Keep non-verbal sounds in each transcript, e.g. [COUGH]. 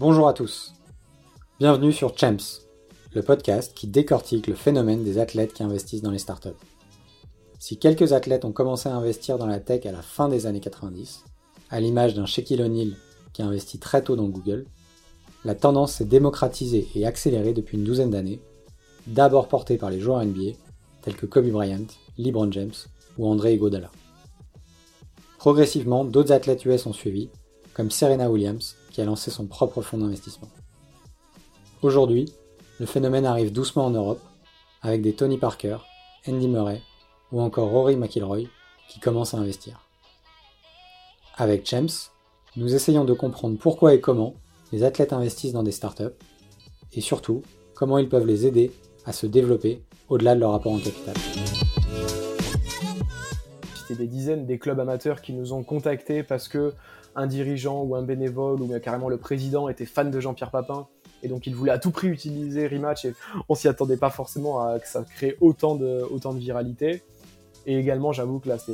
Bonjour à tous. Bienvenue sur Champs, le podcast qui décortique le phénomène des athlètes qui investissent dans les startups. Si quelques athlètes ont commencé à investir dans la tech à la fin des années 90, à l'image d'un Shaquille O'Neal qui a investi très tôt dans Google, la tendance s'est démocratisée et accélérée depuis une douzaine d'années, d'abord portée par les joueurs NBA tels que Kobe Bryant, LeBron James ou André Iguodala. Progressivement, d'autres athlètes US ont suivi, comme Serena Williams, qui a lancé son propre fonds d'investissement. Aujourd'hui, le phénomène arrive doucement en Europe, avec des Tony Parker, Andy Murray ou encore Rory McIlroy qui commencent à investir. Avec Champs, nous essayons de comprendre pourquoi et comment les athlètes investissent dans des startups et surtout comment ils peuvent les aider à se développer au-delà de leur apport en capital. C'était des dizaines des clubs amateurs qui nous ont contactés parce que un dirigeant ou un bénévole ou carrément le président était fan de Jean-Pierre Papin et donc il voulait à tout prix utiliser Rematch et on s'y attendait pas forcément à que ça crée autant de, autant de viralité. Et également, j'avoue que là, c'est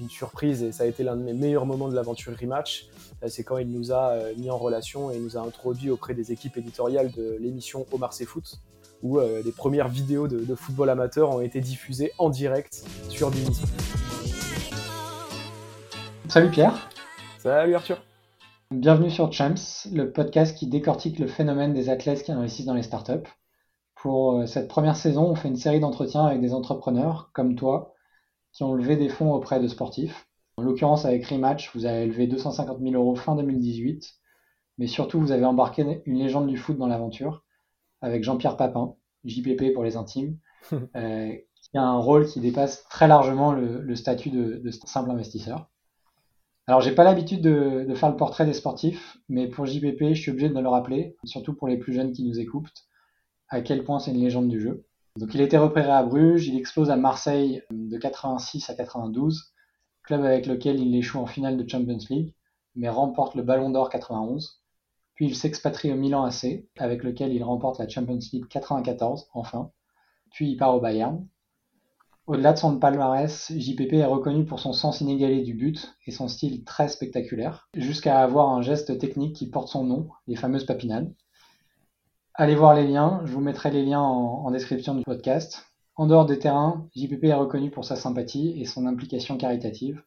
une surprise et ça a été l'un de mes meilleurs moments de l'aventure Rematch. C'est quand il nous a euh, mis en relation et nous a introduit auprès des équipes éditoriales de l'émission Omar C'est Foot, où euh, les premières vidéos de, football amateur ont été diffusées en direct sur Beansport. Salut Pierre. Salut Arthur. Bienvenue sur Champs, le podcast qui décortique le phénomène des athlètes qui investissent dans les startups. Pour euh, cette première saison, on fait une série d'entretiens avec des entrepreneurs comme toi qui ont levé des fonds auprès de sportifs. En l'occurrence, avec Rematch, vous avez levé 250 000 euros fin 2018, mais surtout, vous avez embarqué une légende du foot dans l'aventure avec Jean-Pierre Papin, JPP pour les intimes, [LAUGHS] euh, qui a un rôle qui dépasse très largement le, statut de, de simple investisseur. Alors, j'ai pas l'habitude de, faire le portrait des sportifs, mais pour JPP, je suis obligé de le rappeler, surtout pour les plus jeunes qui nous écoutent, à quel point c'est une légende du jeu. Donc, il a été repéré à Bruges, il explose à Marseille de 86 à 92, club avec lequel il échoue en finale de Champions League, mais remporte le Ballon d'Or 91. Puis il s'expatrie au Milan AC, avec lequel il remporte la Champions League 94, enfin. Puis il part au Bayern. Au-delà de son palmarès, JPP est reconnu pour son sens inégalé du but et son style très spectaculaire, jusqu'à avoir un geste technique qui porte son nom, les fameuses papinades. Allez voir les liens, je vous mettrai les liens en, description du podcast. En dehors des terrains, JPP est reconnu pour sa sympathie et son implication caritative.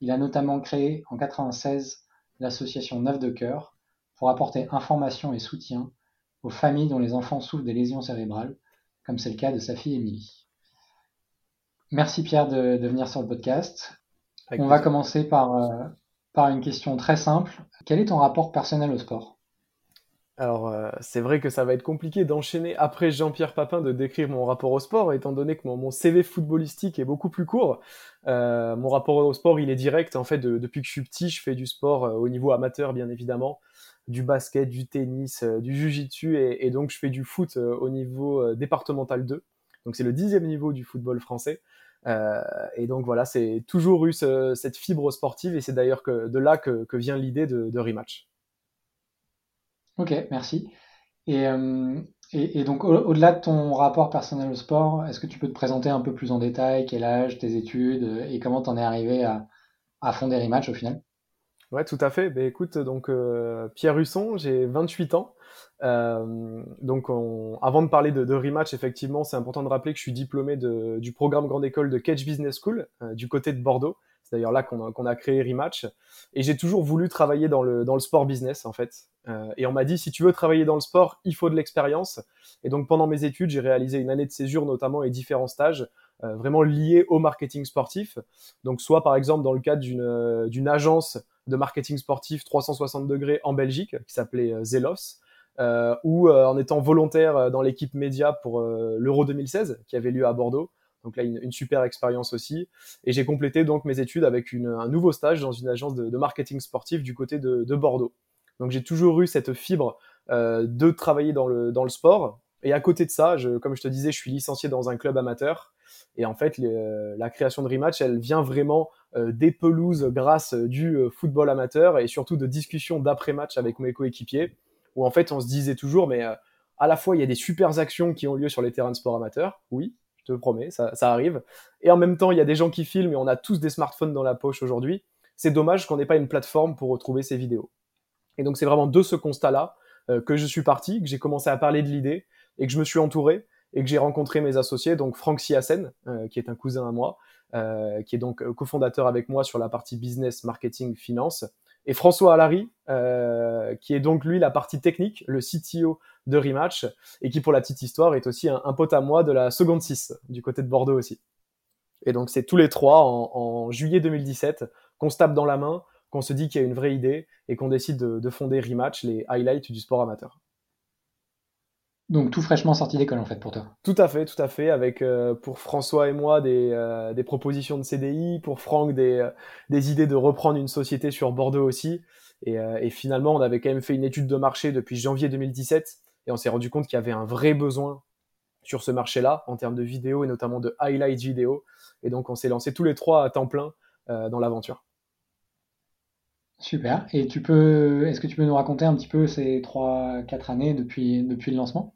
Il a notamment créé en 1996 l'association Neuf de Cœur pour apporter information et soutien aux familles dont les enfants souffrent des lésions cérébrales, comme c'est le cas de sa fille Émilie. Merci Pierre de, venir sur le podcast. On va commencer par, euh, par une question très simple. Quel est ton rapport personnel au sport? Alors, euh, c'est vrai que ça va être compliqué d'enchaîner après Jean-Pierre Papin de décrire mon rapport au sport, étant donné que mon, CV footballistique est beaucoup plus court. Euh, mon rapport au sport, il est direct. En fait, depuis que je suis petit, je fais du sport au niveau amateur, bien évidemment, du basket, du tennis, du jujitsu, et, et donc je fais du foot au niveau départemental 2. Donc, c'est le dixième niveau du football français. Euh, et donc voilà, c'est toujours eu cette fibre sportive et c'est d'ailleurs de là que, vient l'idée de, rematch. Ok, merci. Et, euh, donc au-delà de ton rapport personnel au sport, est-ce que tu peux te présenter un peu plus en détail? Quel âge, tes études et comment tu en es arrivé à, à fonder Rematch au final? Ouais, tout à fait. Ben, écoute, donc euh, Pierre Husson, j'ai 28 ans. Euh, donc, avant de parler de, rematch, effectivement, c'est important de rappeler que je suis diplômé du programme Grande École de Catch Business School euh, du côté de Bordeaux. C'est d'ailleurs là qu'on a, créé Rematch. Et j'ai toujours voulu travailler dans le, dans le sport business, en fait. Euh, et on m'a dit, si tu veux travailler dans le sport, il faut de l'expérience. Et donc, pendant mes études, j'ai réalisé une année de césure, notamment, et différents stages, vraiment liés au marketing sportif. Donc, soit, par exemple, dans le cadre d'une agence de marketing sportif 360 degrés en Belgique, qui s'appelait Zelos, euh, ou euh, en étant volontaire euh, dans l'équipe média pour l'Euro 2016 qui avait lieu à Bordeaux. Donc là, une, super expérience aussi. Et j'ai complété donc mes études avec un nouveau stage dans une agence de, marketing sportif du côté de, Bordeaux. Donc j'ai toujours eu cette fibre de travailler dans le, dans le sport. Et à côté de ça, je, comme je te disais, je suis licencié dans un club amateur. Et en fait, la création de Rematch, elle vient vraiment des pelouses grâce du football amateur et surtout de discussions d'après-match avec mes coéquipiers où en fait on se disait toujours, mais euh, à la fois il y a des super actions qui ont lieu sur les terrains de sport amateurs, oui, je te promets, ça, arrive, et en même temps il y a des gens qui filment et on a tous des smartphones dans la poche aujourd'hui. C'est dommage qu'on n'ait pas une plateforme pour retrouver ces vidéos. Et donc c'est vraiment de ce constat-là que je suis parti, que j'ai commencé à parler de l'idée et que je me suis entouré et que j'ai rencontré mes associés, donc Franck Siassen, qui est un cousin à moi, qui est donc cofondateur avec moi sur la partie business, marketing, finance, et François Allary, qui est donc lui la partie technique, le CTO de Rematch, et qui pour la petite histoire est aussi un, pote à moi de la seconde 6, du côté de Bordeaux aussi. Et donc c'est tous les trois en, juillet 2017 qu'on se tape dans la main, qu'on se dit qu'il y a une vraie idée et qu'on décide de, fonder Rematch, les highlights du sport amateur. Donc tout fraîchement sorti d'école en fait pour toi. Tout à fait, tout à fait. Avec euh, pour François et moi des, euh, des, propositions de CDI, pour Franck des, euh, des, idées de reprendre une société sur Bordeaux aussi. Et, et, finalement, on avait quand même fait une étude de marché depuis janvier 2017 et on s'est rendu compte qu'il y avait un vrai besoin sur ce marché-là en termes de vidéos et notamment de highlights vidéo. Et donc on s'est lancé tous les trois à temps plein dans l'aventure. Super. Et tu peux, est-ce que tu peux nous raconter un petit peu ces 3-4 années depuis, depuis le lancement?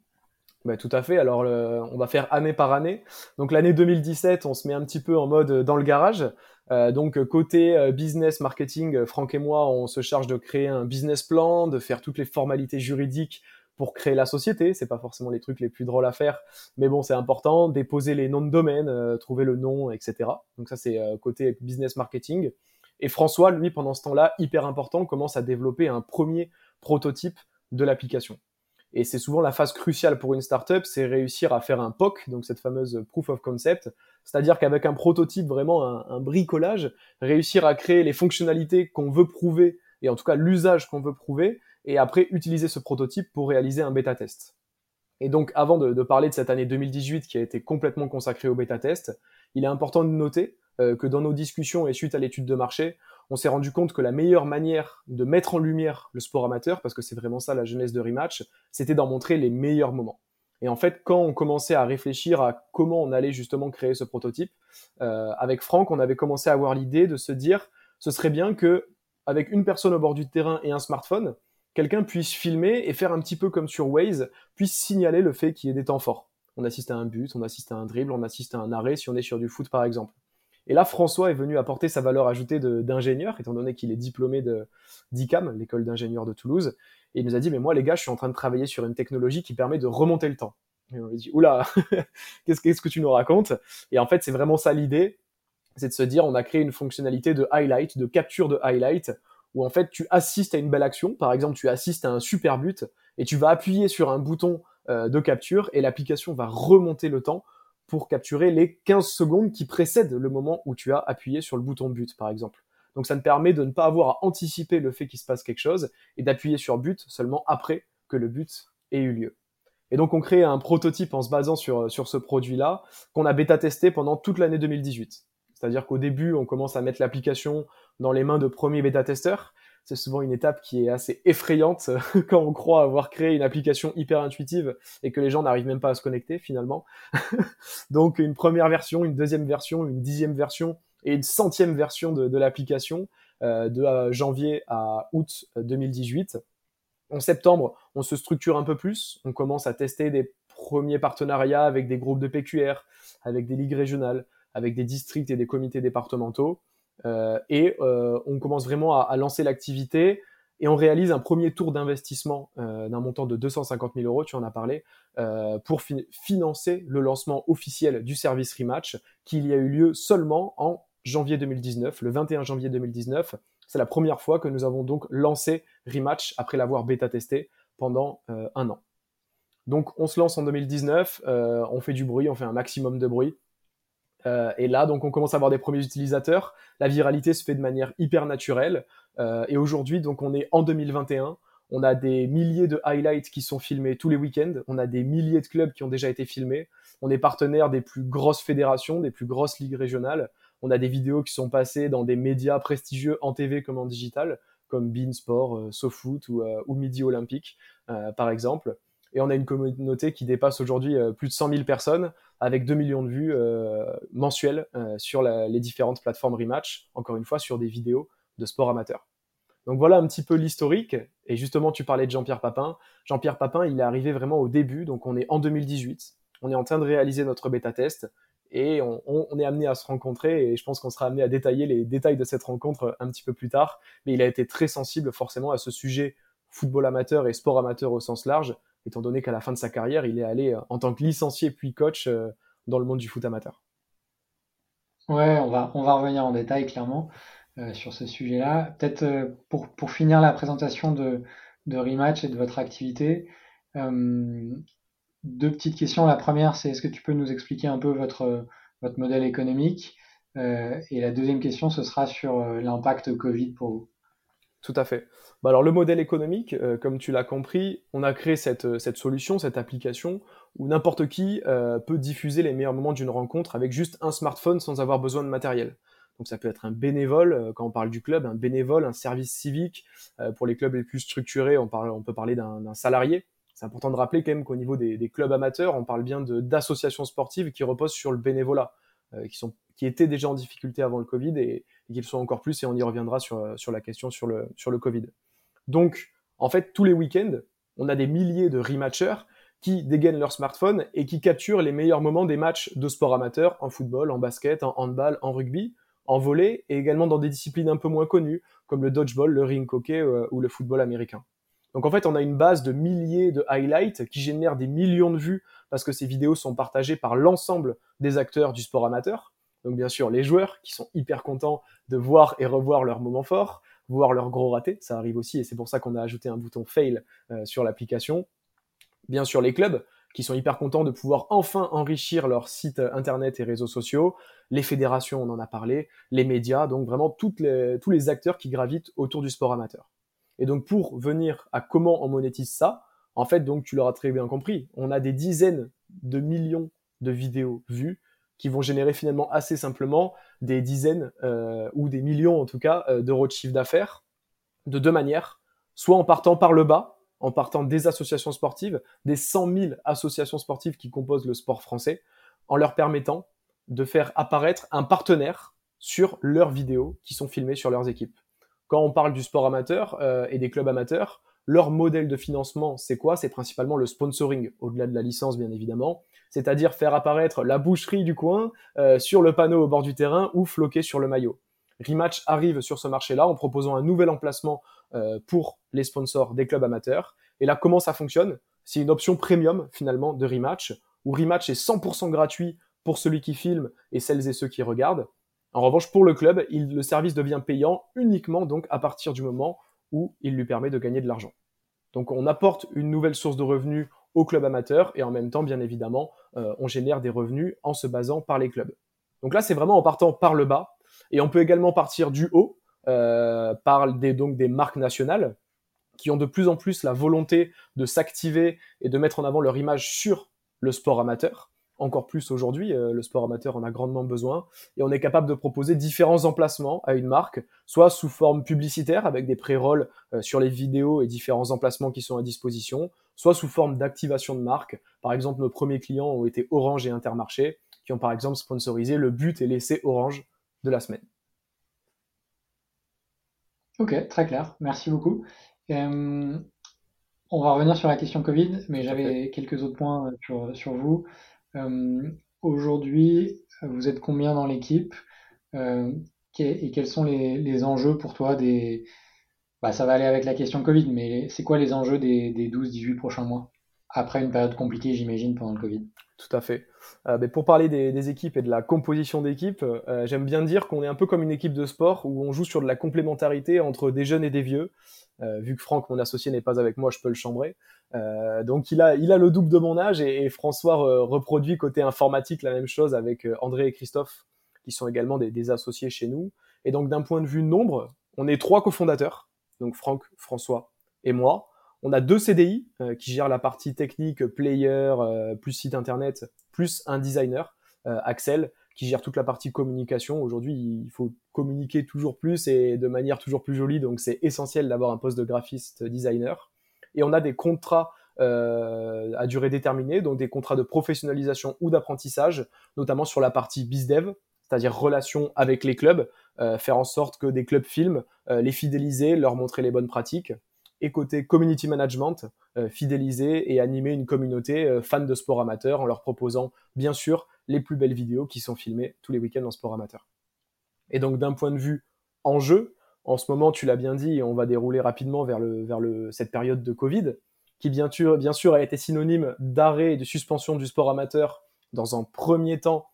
Bah, tout à fait. Alors, on va faire année par année. Donc, l'année 2017, on se met un petit peu en mode euh, dans le garage. Euh, donc, côté euh, business, marketing, Franck et moi, on se charge de créer un business plan, de faire toutes les formalités juridiques pour créer la société. C'est pas forcément les trucs les plus drôles à faire, mais bon, c'est important. Déposer les noms de domaine, trouver le nom, etc. Donc, ça, c'est côté business marketing. Et François, lui, pendant ce temps-là, hyper important, commence à développer un premier prototype de l'application. Et c'est souvent la phase cruciale pour une startup, c'est réussir à faire un POC, donc cette fameuse proof of concept, c'est-à-dire qu'avec un prototype, vraiment un, bricolage, réussir à créer les fonctionnalités qu'on veut prouver, et en tout cas l'usage qu'on veut prouver, et après utiliser ce prototype pour réaliser un bêta test. Et donc avant de, parler de cette année 2018 qui a été complètement consacrée au bêta test, il est important de noter euh, que dans nos discussions et suite à l'étude de marché, on s'est rendu compte que la meilleure manière de mettre en lumière le sport amateur, parce que c'est vraiment ça la jeunesse de Rematch, c'était d'en montrer les meilleurs moments. Et en fait, quand on commençait à réfléchir à comment on allait justement créer ce prototype, euh, avec Franck, on avait commencé à avoir l'idée de se dire, ce serait bien que, avec une personne au bord du terrain et un smartphone, quelqu'un puisse filmer et faire un petit peu comme sur Waze, puisse signaler le fait qu'il y ait des temps forts. On assiste à un but, on assiste à un dribble, on assiste à un arrêt si on est sur du foot par exemple. Et là, François est venu apporter sa valeur ajoutée d'ingénieur, étant donné qu'il est diplômé d'ICAM, l'école d'ingénieurs de Toulouse. Et il nous a dit, mais moi, les gars, je suis en train de travailler sur une technologie qui permet de remonter le temps. Et on lui a dit, oula, [LAUGHS] qu'est-ce que tu nous racontes? Et en fait, c'est vraiment ça l'idée, c'est de se dire, on a créé une fonctionnalité de highlight, de capture de highlight, où en fait, tu assistes à une belle action. Par exemple, tu assistes à un super but, et tu vas appuyer sur un bouton euh, de capture, et l'application va remonter le temps pour capturer les 15 secondes qui précèdent le moment où tu as appuyé sur le bouton but, par exemple. Donc ça te permet de ne pas avoir à anticiper le fait qu'il se passe quelque chose et d'appuyer sur but seulement après que le but ait eu lieu. Et donc on crée un prototype en se basant sur, sur ce produit-là qu'on a bêta-testé pendant toute l'année 2018. C'est-à-dire qu'au début, on commence à mettre l'application dans les mains de premiers bêta-testeurs c'est souvent une étape qui est assez effrayante [LAUGHS] quand on croit avoir créé une application hyper intuitive et que les gens n'arrivent même pas à se connecter finalement. [LAUGHS] Donc une première version, une deuxième version, une dixième version et une centième version de, l'application euh, de euh, janvier à août 2018. En septembre, on se structure un peu plus, on commence à tester des premiers partenariats avec des groupes de PQR, avec des ligues régionales, avec des districts et des comités départementaux. Euh, et euh, on commence vraiment à, lancer l'activité et on réalise un premier tour d'investissement euh, d'un montant de 250 000 euros, tu en as parlé, pour financer le lancement officiel du service Rematch, qui y a eu lieu seulement en janvier 2019, le 21 janvier 2019. C'est la première fois que nous avons donc lancé Rematch après l'avoir bêta-testé pendant un an. Donc on se lance en 2019, on fait du bruit, on fait un maximum de bruit. Euh, et là, donc, on commence à avoir des premiers utilisateurs. La viralité se fait de manière hyper naturelle. Euh, et aujourd'hui, donc, on est en 2021. On a des milliers de highlights qui sont filmés tous les week-ends. On a des milliers de clubs qui ont déjà été filmés. On est partenaire des plus grosses fédérations, des plus grosses ligues régionales. On a des vidéos qui sont passées dans des médias prestigieux en TV comme en digital, comme Beansport, euh, SoFoot ou, ou Midi Olympique, par exemple et on a une communauté qui dépasse aujourd'hui plus de 100 000 personnes avec 2 millions de vues euh, mensuelles euh, sur les différentes plateformes Rematch, encore une fois sur des vidéos de sport amateur. Donc voilà un petit peu l'historique. Et justement, tu parlais de Jean-Pierre Papin. Jean-Pierre Papin, il est arrivé vraiment au début, donc on est en 2018. On est en train de réaliser notre bêta test et on, on, est amené à se rencontrer et je pense qu'on sera amené à détailler les détails de cette rencontre un petit peu plus tard. Mais il a été très sensible forcément à ce sujet football amateur et sport amateur au sens large, étant donné qu'à la fin de sa carrière, il est allé en tant que licencié puis coach dans le monde du foot amateur. Ouais, on va, on va revenir en détail clairement sur ce sujet-là. Peut-être pour, finir la présentation de, Rematch et de votre activité, deux petites questions. La première, c'est est-ce que tu peux nous expliquer un peu votre, modèle économique euh, Et la deuxième question, ce sera sur euh, l'impact Covid pour vous. Tout à fait. Bah alors le modèle économique, euh, comme tu l'as compris, on a créé cette, cette solution, cette application où n'importe qui peut diffuser les meilleurs moments d'une rencontre avec juste un smartphone sans avoir besoin de matériel. Donc ça peut être un bénévole, quand on parle du club, un bénévole, un service civique. pour les clubs les plus structurés, on, peut parler d'un salarié c'est important de rappeler quand même qu'au niveau des, clubs amateurs, on parle bien d'associations sportives qui reposent sur le bénévolat, euh, qui, sont, qui étaient déjà en difficulté avant le Covid et, et qui le sont encore plus, et on y reviendra sur, sur la question sur le, sur le Covid. Donc, en fait, tous les week-ends, on a des milliers de rematchers qui dégainent leur smartphone et qui capturent les meilleurs moments des matchs de sport amateur en football, en basket, en handball, en rugby, en volley et également dans des disciplines un peu moins connues comme le dodgeball, le ring hockey euh, ou le football américain. Donc en fait, on a une base de milliers de highlights qui génèrent des millions de vues parce que ces vidéos sont partagées par l'ensemble des acteurs du sport amateur. Donc bien sûr, les joueurs qui sont hyper contents de voir et revoir leurs moments forts, voir leurs gros ratés, ça arrive aussi et c'est pour ça qu'on a ajouté un bouton fail euh, sur l'application. Bien sûr, les clubs qui sont hyper contents de pouvoir enfin enrichir leur site internet et réseaux sociaux, les fédérations, on en a parlé, les médias, donc vraiment toutes les, tous les acteurs qui gravitent autour du sport amateur. Et donc pour venir à comment on monétise ça, en fait, donc tu l'auras très bien compris, on a des dizaines de millions de vidéos vues qui vont générer finalement assez simplement des dizaines euh, ou des millions en tout cas euh, d'euros de chiffre d'affaires de deux manières, soit en partant par le bas, en partant des associations sportives, des 100 000 associations sportives qui composent le sport français, en leur permettant de faire apparaître un partenaire sur leurs vidéos qui sont filmées sur leurs équipes. Quand on parle du sport amateur euh, et des clubs amateurs, leur modèle de financement, c'est quoi? C'est principalement le sponsoring, au-delà de la licence, bien évidemment. C'est-à-dire faire apparaître la boucherie du coin euh, sur le panneau au bord du terrain ou floquer sur le maillot. Rematch arrive sur ce marché-là en proposant un nouvel emplacement euh, pour les sponsors des clubs amateurs. Et là, comment ça fonctionne? C'est une option premium, finalement, de Rematch, où Rematch est 100% gratuit pour celui qui filme et celles et ceux qui regardent. En revanche, pour le club, le service devient payant uniquement donc à partir du moment où il lui permet de gagner de l'argent. Donc on apporte une nouvelle source de revenus au club amateur et en même temps, bien évidemment, euh, on génère des revenus en se basant par les clubs. Donc là, c'est vraiment en partant par le bas et on peut également partir du haut euh, par des, donc des marques nationales qui ont de plus en plus la volonté de s'activer et de mettre en avant leur image sur le sport amateur encore plus aujourd'hui. Euh, le sport amateur en a grandement besoin. Et on est capable de proposer différents emplacements à une marque, soit sous forme publicitaire avec des pré-rolls euh, sur les vidéos et différents emplacements qui sont à disposition, soit sous forme d'activation de marque. Par exemple, nos premiers clients ont été Orange et Intermarché, qui ont par exemple sponsorisé le but et l'essai Orange de la semaine. Ok, très clair. Merci beaucoup. Euh, on va revenir sur la question Covid, mais j'avais quelques autres points sur, sur vous. Euh, aujourd'hui, vous êtes combien dans l'équipe euh, et quels sont les, enjeux pour toi des... Bah, ça va aller avec la question Covid, mais c'est quoi les enjeux des, 12-18 prochains mois? Après une période compliquée, j'imagine, pendant le Covid. Tout à fait. Euh, mais pour parler des, équipes et de la composition d'équipe, j'aime bien dire qu'on est un peu comme une équipe de sport où on joue sur de la complémentarité entre des jeunes et des vieux. vu que Franck, mon associé, n'est pas avec moi, je peux le chambrer. Euh, donc il a, il a le double de mon âge et, François reproduit côté informatique la même chose avec euh, André et Christophe qui sont également des, associés chez nous. Et donc d'un point de vue nombre, on est trois cofondateurs, donc Franck, François et moi. On a deux CDI euh, qui gèrent la partie technique, player, plus site internet, plus un designer, Axel, qui gère toute la partie communication. Aujourd'hui, il faut communiquer toujours plus et de manière toujours plus jolie, donc c'est essentiel d'avoir un poste de graphiste designer et on a des contrats euh, à durée déterminée, donc des contrats de professionnalisation ou d'apprentissage, notamment sur la partie BizDev, c'est-à-dire relation avec les clubs, euh, faire en sorte que des clubs filment, euh, les fidéliser, leur montrer les bonnes pratiques. Et côté community management, fidéliser et animer une communauté fan de sport amateur en leur proposant bien sûr les plus belles vidéos qui sont filmées tous les week-ends en sport amateur. Et donc d'un point de vue enjeu, en ce moment, tu l'as bien dit, on va dérouler rapidement vers, le, vers le, cette période de Covid, qui bien sûr, bien sûr a été synonyme d'arrêt et de suspension du sport amateur dans un premier temps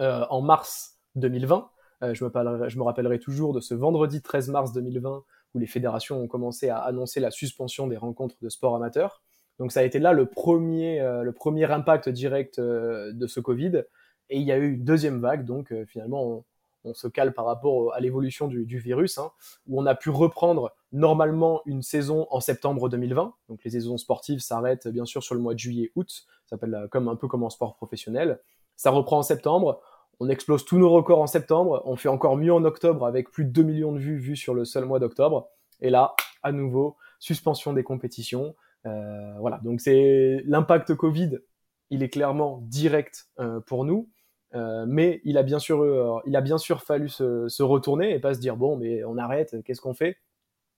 euh, en mars 2020. Euh, je, me je me rappellerai toujours de ce vendredi 13 mars 2020 où les fédérations ont commencé à annoncer la suspension des rencontres de sport amateur. Donc ça a été là le premier, euh, le premier impact direct de ce Covid. Et il y a eu une deuxième vague, donc finalement on, on se cale par rapport à l'évolution du, virus, hein, où on a pu reprendre normalement une saison en septembre 2020. Donc les saisons sportives s'arrêtent bien sûr sur le mois de juillet-août, ça s'appelle comme un peu comme en sport professionnel. Ça reprend en septembre, on explose tous nos records en septembre, on fait encore mieux en octobre avec plus de 2 millions de vues vues sur le seul mois d'octobre. Et là, à nouveau, suspension des compétitions. Euh, voilà, donc c'est l'impact Covid, il est clairement direct euh, pour nous. Euh, mais il a bien sûr, euh, il a bien sûr fallu se, retourner et pas se dire bon, mais on arrête, qu'est-ce qu'on fait?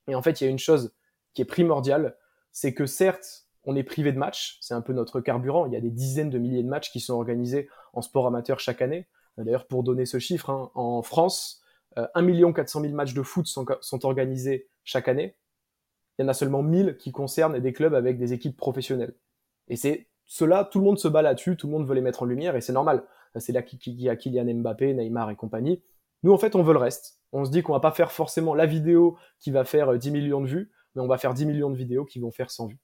Et en fait, il y a une chose qui est primordiale, c'est que certes, on est privé de matchs, c'est un peu notre carburant. Il y a des dizaines de milliers de matchs qui sont organisés en sport amateur chaque année. D'ailleurs, pour donner ce chiffre, hein, en France, 1 400 000 matchs de foot sont, sont organisés chaque année. Il y en a seulement 1000 qui concernent des clubs avec des équipes professionnelles. Et c'est cela, tout le monde se bat là-dessus, tout le monde veut les mettre en lumière et c'est normal c'est là qu'il y a Kylian Mbappé, Neymar et compagnie. Nous, en fait, on veut le reste. On se dit qu'on va pas faire forcément la vidéo qui va faire 10 euh, millions de vues, mais on va faire 10 millions de vidéos qui vont faire 100 vues.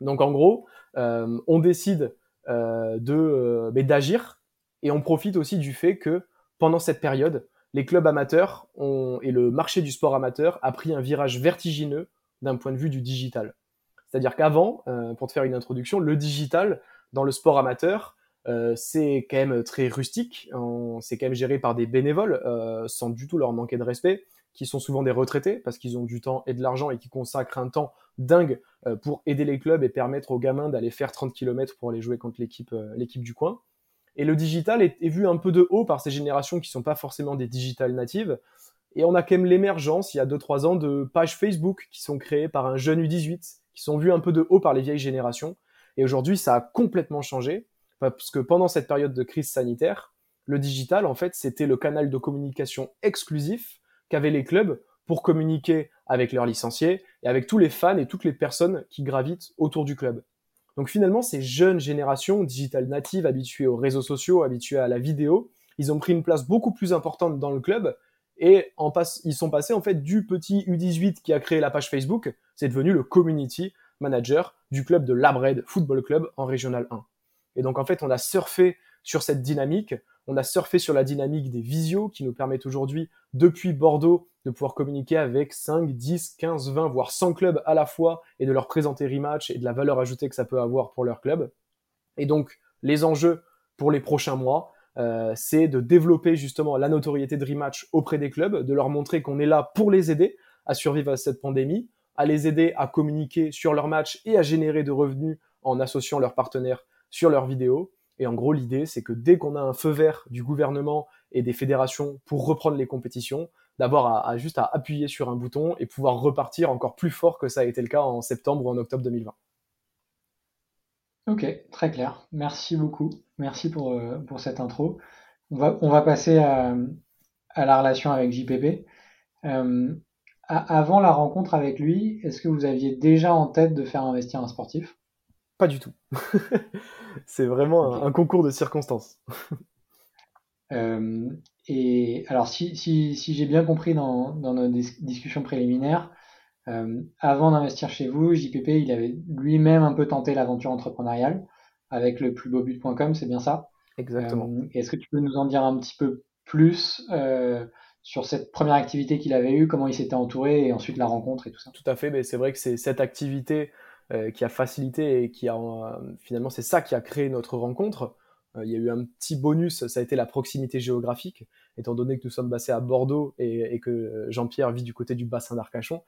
Donc, en gros, euh, on décide euh, de d'agir et on profite aussi du fait que pendant cette période, les clubs amateurs et le marché du sport amateur a pris un virage vertigineux d'un point de vue du digital. C'est-à-dire qu'avant, pour te faire une introduction, le digital dans le sport amateur, euh, c'est quand même très rustique, c'est quand même géré par des bénévoles, euh, sans du tout leur manquer de respect, qui sont souvent des retraités, parce qu'ils ont du temps et de l'argent et qui consacrent un temps dingue euh, pour aider les clubs et permettre aux gamins d'aller faire 30 km pour aller jouer contre l'équipe du coin. Et le digital est, vu un peu de haut par ces générations qui sont pas forcément des digital natives. Et on a quand même l'émergence, il y a 2-3 ans, de pages Facebook qui sont créées par un jeune U18, qui sont vues un peu de haut par les vieilles générations. Et aujourd'hui, ça a complètement changé parce que pendant cette période de crise sanitaire, le digital, en fait, c'était le canal de communication exclusif qu'avaient les clubs pour communiquer avec leurs licenciés et avec tous les fans et toutes les personnes qui gravitent autour du club. Donc finalement, ces jeunes générations digital natives, habituées aux réseaux sociaux, habituées à la vidéo, ils ont pris une place beaucoup plus importante dans le club et ils sont passés en fait du petit U18 qui a créé la page Facebook, c'est devenu le community manager du club de Labred Football Club en Régional 1. Et donc en fait, on a surfé sur cette dynamique, on a surfé sur la dynamique des visios qui nous permettent aujourd'hui, depuis Bordeaux, de pouvoir communiquer avec 5, 10, 15, 20, voire 100 clubs à la fois et de leur présenter rematch et de la valeur ajoutée que ça peut avoir pour leur club. Et donc, les enjeux pour les prochains mois, euh, c'est de développer justement la notoriété de rematch auprès des clubs, de leur montrer qu'on est là pour les aider à survivre à cette pandémie, à les aider à communiquer sur leur match et à générer de revenus en associant leurs partenaires sur leurs vidéos. Et en gros, l'idée, c'est que dès qu'on a un feu vert du gouvernement et des fédérations pour reprendre les compétitions, d'avoir à, juste à appuyer sur un bouton et pouvoir repartir encore plus fort que ça a été le cas en septembre ou en octobre 2020. Ok, très clair. Merci beaucoup. Merci pour, euh, cette intro. On va, passer à, à la relation avec JPP. Euh, avant la rencontre avec lui, est-ce que vous aviez déjà en tête de faire investir un sportif? Pas du tout. [LAUGHS] c'est vraiment un, concours de circonstances. Euh, et alors, si, j'ai bien compris dans, nos discussions préliminaires, euh, avant d'investir chez vous, JPP, il avait lui-même un peu tenté l'aventure entrepreneuriale avec le plus beau but.com, c'est bien ça? Exactement. Euh, est-ce que tu peux nous en dire un petit peu plus sur cette première activité qu'il avait eue, comment il s'était entouré et ensuite la rencontre et tout ça? Tout à fait, mais c'est vrai que c'est cette activité euh, qui a facilité et qui a euh, finalement c'est ça qui a créé notre rencontre. Euh, il y a eu un petit bonus, ça a été la proximité géographique, étant donné que nous sommes basés à Bordeaux et, que Jean-Pierre vit du côté du bassin d'Arcachon.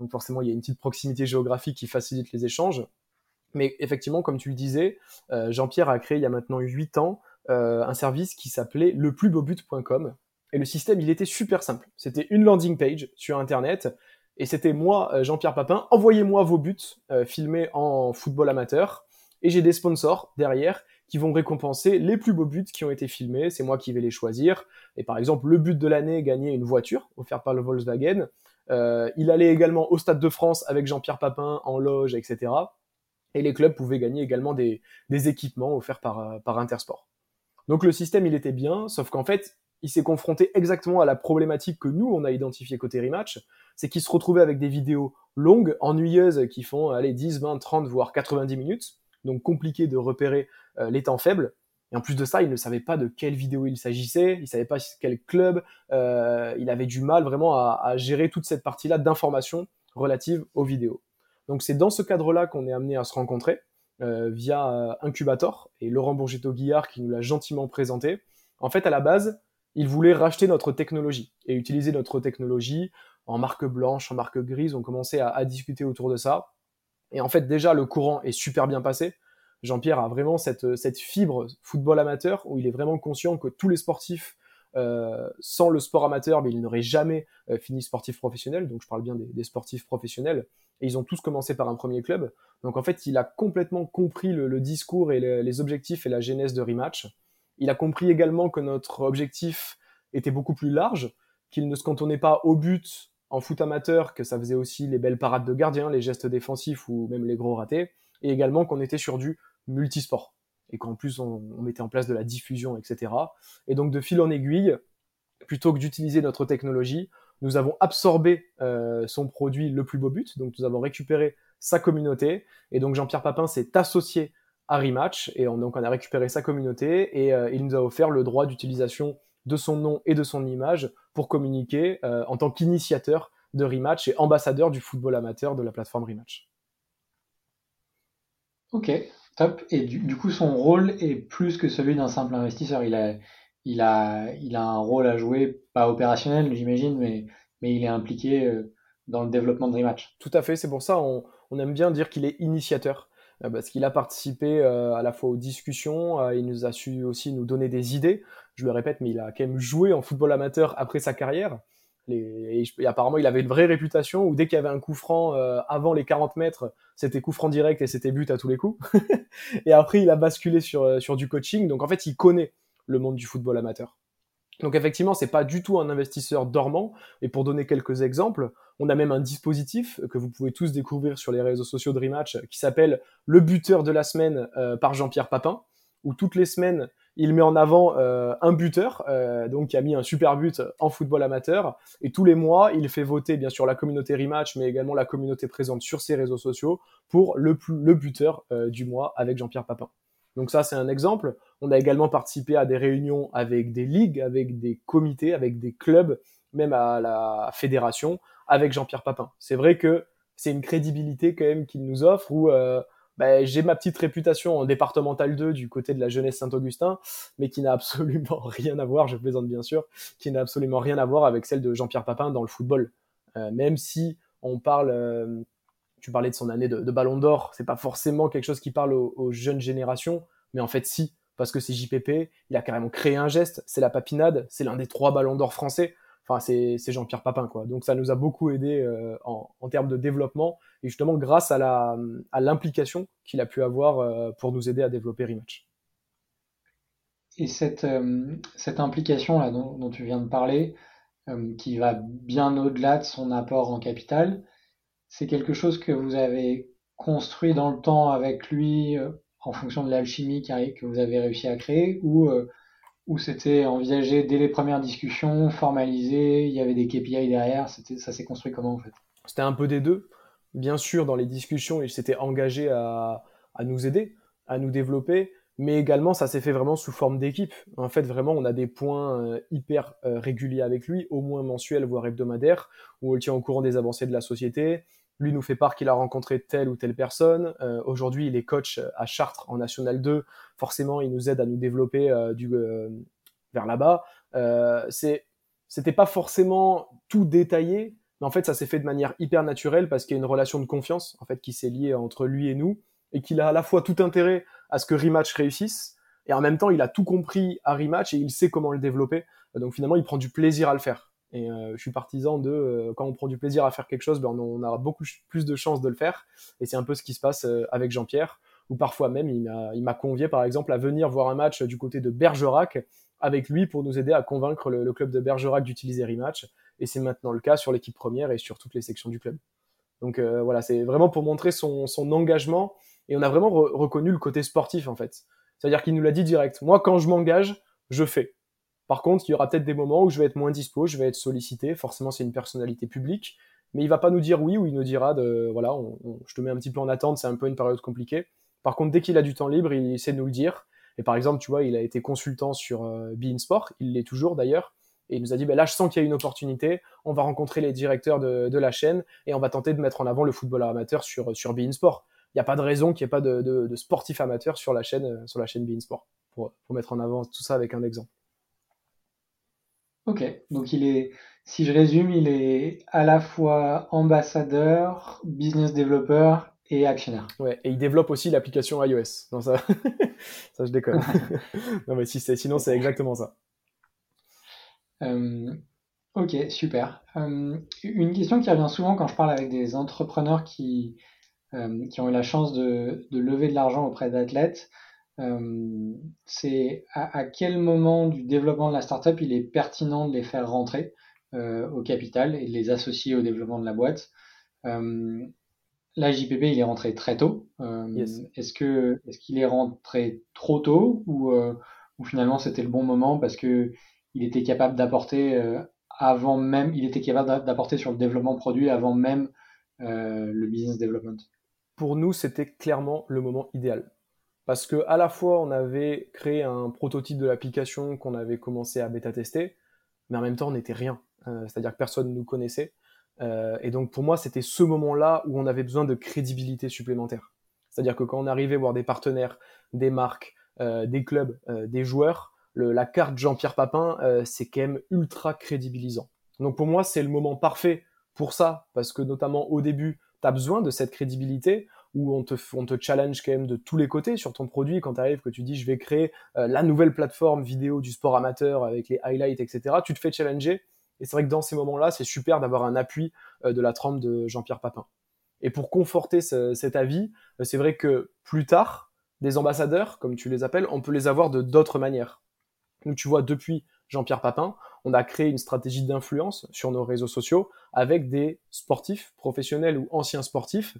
Donc forcément, il y a une petite proximité géographique qui facilite les échanges. Mais effectivement, comme tu le disais, Jean-Pierre a créé il y a maintenant 8 ans un service qui s'appelait leplusbeaubut.com. Et le système, il était super simple. C'était une landing page sur Internet et c'était moi, euh, Jean-Pierre Papin, envoyez-moi vos buts euh, filmés en football amateur. Et j'ai des sponsors derrière qui vont récompenser les plus beaux buts qui ont été filmés. C'est moi qui vais les choisir. Et par exemple, le but de l'année, gagner une voiture offerte par le Volkswagen. Euh, il allait également au Stade de France avec Jean-Pierre Papin en loge, etc. Et les clubs pouvaient gagner également des, équipements offerts par, euh, par Intersport. Donc le système, il était bien, sauf qu'en fait, il s'est confronté exactement à la problématique que nous, on a identifié côté rematch, c'est qu'il se retrouvait avec des vidéos longues, ennuyeuses, qui font allez, 10, 20, 30, voire 90 minutes, donc compliqué de repérer euh, les temps faibles. Et en plus de ça, il ne savait pas de quelle vidéo il s'agissait, il savait pas quel club, euh, il avait du mal vraiment à, gérer toute cette partie-là d'informations relatives aux vidéos. Donc c'est dans ce cadre-là qu'on est amené à se rencontrer euh, via Incubator et Laurent Bourgetto-Guillard qui nous l'a gentiment présenté. En fait, à la base, il voulait racheter notre technologie et utiliser notre technologie en marque blanche, en marque grise. On commençait à, à discuter autour de ça. Et en fait, déjà, le courant est super bien passé. Jean-Pierre a vraiment cette, cette fibre football amateur où il est vraiment conscient que tous les sportifs, euh, sans le sport amateur, mais ils n'auraient jamais euh, fini sportif professionnel. Donc je parle bien des, sportifs professionnels. Et ils ont tous commencé par un premier club. Donc en fait, il a complètement compris le, discours et les objectifs et la genèse de Rematch. Il a compris également que notre objectif était beaucoup plus large, qu'il ne se cantonnait pas au but en foot amateur, que ça faisait aussi les belles parades de gardien, les gestes défensifs ou même les gros ratés, et également qu'on était sur du multisport et qu'en plus on, mettait en place de la diffusion, etc. Et donc de fil en aiguille, plutôt que d'utiliser notre technologie, nous avons absorbé euh, son produit le plus beau but, donc nous avons récupéré sa communauté, et donc Jean-Pierre Papin s'est associé à Rematch, et donc on a récupéré sa communauté, et euh, il nous a offert le droit d'utilisation de son nom et de son image pour communiquer euh, en tant qu'initiateur de Rematch et ambassadeur du football amateur de la plateforme Rematch. Ok, top. Et du, coup, son rôle est plus que celui d'un simple investisseur. Il a, il, a, il a un rôle à jouer, pas opérationnel, j'imagine, mais, mais il est impliqué euh, dans le développement de Rematch. Tout à fait, c'est pour ça on, on aime bien dire qu'il est initiateur parce qu'il a participé à la fois aux discussions, il nous a su aussi nous donner des idées je le répète, mais il a quand même joué en football amateur après sa carrière. et, apparemment, il avait une vraie réputation où dès qu'il y avait un coup franc euh, avant les 40 mètres, c'était coup franc direct et c'était but à tous les coups. [LAUGHS] et après, il a basculé sur, euh, sur du coaching. Donc en fait, il connaît le monde du football amateur. Donc effectivement, c'est pas du tout un investisseur dormant. Et pour donner quelques exemples, on a même un dispositif que vous pouvez tous découvrir sur les réseaux sociaux de Rematch qui s'appelle le buteur de la semaine euh, par Jean-Pierre Papin, où toutes les semaines, il met en avant euh, un buteur, euh, donc qui a mis un super but en football amateur. Et tous les mois, il fait voter bien sûr la communauté Rematch, mais également la communauté présente sur ses réseaux sociaux pour le, le buteur du mois avec Jean-Pierre Papin. Donc ça, c'est un exemple. On a également participé à des réunions avec des ligues, avec des comités, avec des clubs, même à la fédération, avec Jean-Pierre Papin. C'est vrai que c'est une crédibilité quand même qu'il nous offre où bah, j'ai ma petite réputation en départemental 2 du côté de la jeunesse Saint-Augustin, mais qui n'a [LAUGHS] absolument rien à voir, je plaisante bien sûr, qui n'a absolument rien à voir avec celle de Jean-Pierre Papin dans le football. Euh, même si on parle, euh, tu parlais de son année de, Ballon d'Or, c'est pas forcément quelque chose qui parle aux, jeunes générations, mais en fait si, parce que c'est JPP, il a carrément créé un geste, c'est la papinade, c'est l'un des trois Ballons d'Or français. Enfin, c'est Jean-Pierre Papin, quoi. Donc ça nous a beaucoup aidé euh, en, termes de développement et justement grâce à l'implication qu'il a pu avoir euh, pour nous aider à développer Rematch. Et cette euh, implication là dont, tu viens de parler, qui va bien au-delà de son apport en capital, c'est quelque chose que vous avez construit dans le temps avec lui en fonction de l'alchimie que vous avez réussi à créer ou où c'était envisagé dès les premières discussions, formalisé, il y avait des KPI derrière, ça s'est construit comment en fait? C'était un peu des deux. Bien sûr, dans les discussions, il s'était engagé à, nous aider, à nous développer, mais également ça s'est fait vraiment sous forme d'équipe. En fait, vraiment, on a des points euh, hyper euh, réguliers avec lui, au moins mensuels, voire hebdomadaires, où on le tient au courant des avancées de la société, lui nous fait part qu'il a rencontré telle ou telle personne. Euh, aujourd'hui, il est coach à Chartres en National 2. Forcément, il nous aide à nous développer euh, du, euh, vers là-bas. c'est, c'était pas forcément tout détaillé, mais en fait, ça s'est fait de manière hyper naturelle parce qu'il y a une relation de confiance en fait qui s'est liée entre lui et nous et qu'il a à la fois tout intérêt à ce que Rematch réussisse et en même temps, il a tout compris à Rematch et il sait comment le développer. Donc finalement, il prend du plaisir à le faire. Et euh, je suis partisan de euh, quand on prend du plaisir à faire quelque chose, ben on, aura beaucoup plus de chances de le faire. Et c'est un peu ce qui se passe euh, avec Jean-Pierre. ou parfois même il m'a convié par exemple à venir voir un match du côté de Bergerac avec lui pour nous aider à convaincre le, club de Bergerac d'utiliser Rematch. Et c'est maintenant le cas sur l'équipe première et sur toutes les sections du club. Donc voilà, c'est vraiment pour montrer son, engagement. Et on a vraiment reconnu le côté sportif en fait. C'est-à-dire qu'il nous l'a dit direct. Moi, quand je m'engage, je fais. Par contre, il y aura peut-être des moments où je vais être moins dispo, je vais être sollicité. Forcément, c'est une personnalité publique. Mais il va pas nous dire oui ou il nous dira de voilà, je te mets un petit peu en attente, c'est un peu une période compliquée. Par contre, dès qu'il a du temps libre, il sait nous le dire. Et par exemple, tu vois, il a été consultant sur euh, Bein Sport, il l'est toujours d'ailleurs, et il nous a dit, ben là, je sens qu'il y a une opportunité, on va rencontrer les directeurs de, la chaîne et on va tenter de mettre en avant le football amateur sur, sur Bein Sport. Il n'y a pas de raison qu'il n'y ait pas de, sportif amateur sur la chaîne, euh, sur la chaîne Bein Sport, pour, pour mettre en avant tout ça avec un exemple. Ok, donc il est, si je résume, il est à la fois ambassadeur, business developer et actionnaire. Ouais, et il développe aussi l'application iOS. Non, ça, [LAUGHS] ça je déconne. [LAUGHS] non, mais si sinon, c'est exactement ça. Euh, ok, super. Euh, une question qui revient souvent quand je parle avec des entrepreneurs qui, euh, qui ont eu la chance de, de lever de l'argent auprès d'athlètes, c'est à, quel moment du développement de la startup il est pertinent de les faire rentrer au capital et de les associer au développement de la boîte? Là, JPP, il est rentré très tôt. Euh, est-ce que est-ce qu'il est rentré trop tôt ou, euh, ou finalement c'était le bon moment parce que il était capable d'apporter euh, avant même, il était capable d'apporter sur le développement produit avant même le business development? Pour nous, c'était clairement le moment idéal parce que à la fois on avait créé un prototype de l'application qu'on avait commencé à bêta tester, mais en même temps on n'était rien. C'est-à-dire que personne ne nous connaissait. Euh, et donc pour moi, c'était ce moment-là où on avait besoin de crédibilité supplémentaire. C'est-à-dire que quand on arrivait voir des partenaires, des marques, euh, des clubs, euh, des joueurs, la carte Jean-Pierre Papin, c'est quand même ultra crédibilisant. Donc pour moi, c'est le moment parfait pour ça, parce que notamment au début, tu as besoin de cette crédibilité où on te, on te challenge quand même de tous les côtés sur ton produit. Quand tu arrives, que tu dis je vais créer la nouvelle plateforme vidéo du sport amateur avec les highlights, etc., tu te fais challenger et c'est vrai que dans ces moments-là, c'est super d'avoir un appui euh, de la trempe de Jean-Pierre Papin. Et pour conforter cet avis, euh, c'est vrai que plus tard, des ambassadeurs, comme tu les appelles, on peut les avoir de d'autres manières. Nous, tu vois, depuis Jean-Pierre Papin, on a créé une stratégie d'influence sur nos réseaux sociaux avec des sportifs, professionnels ou anciens sportifs,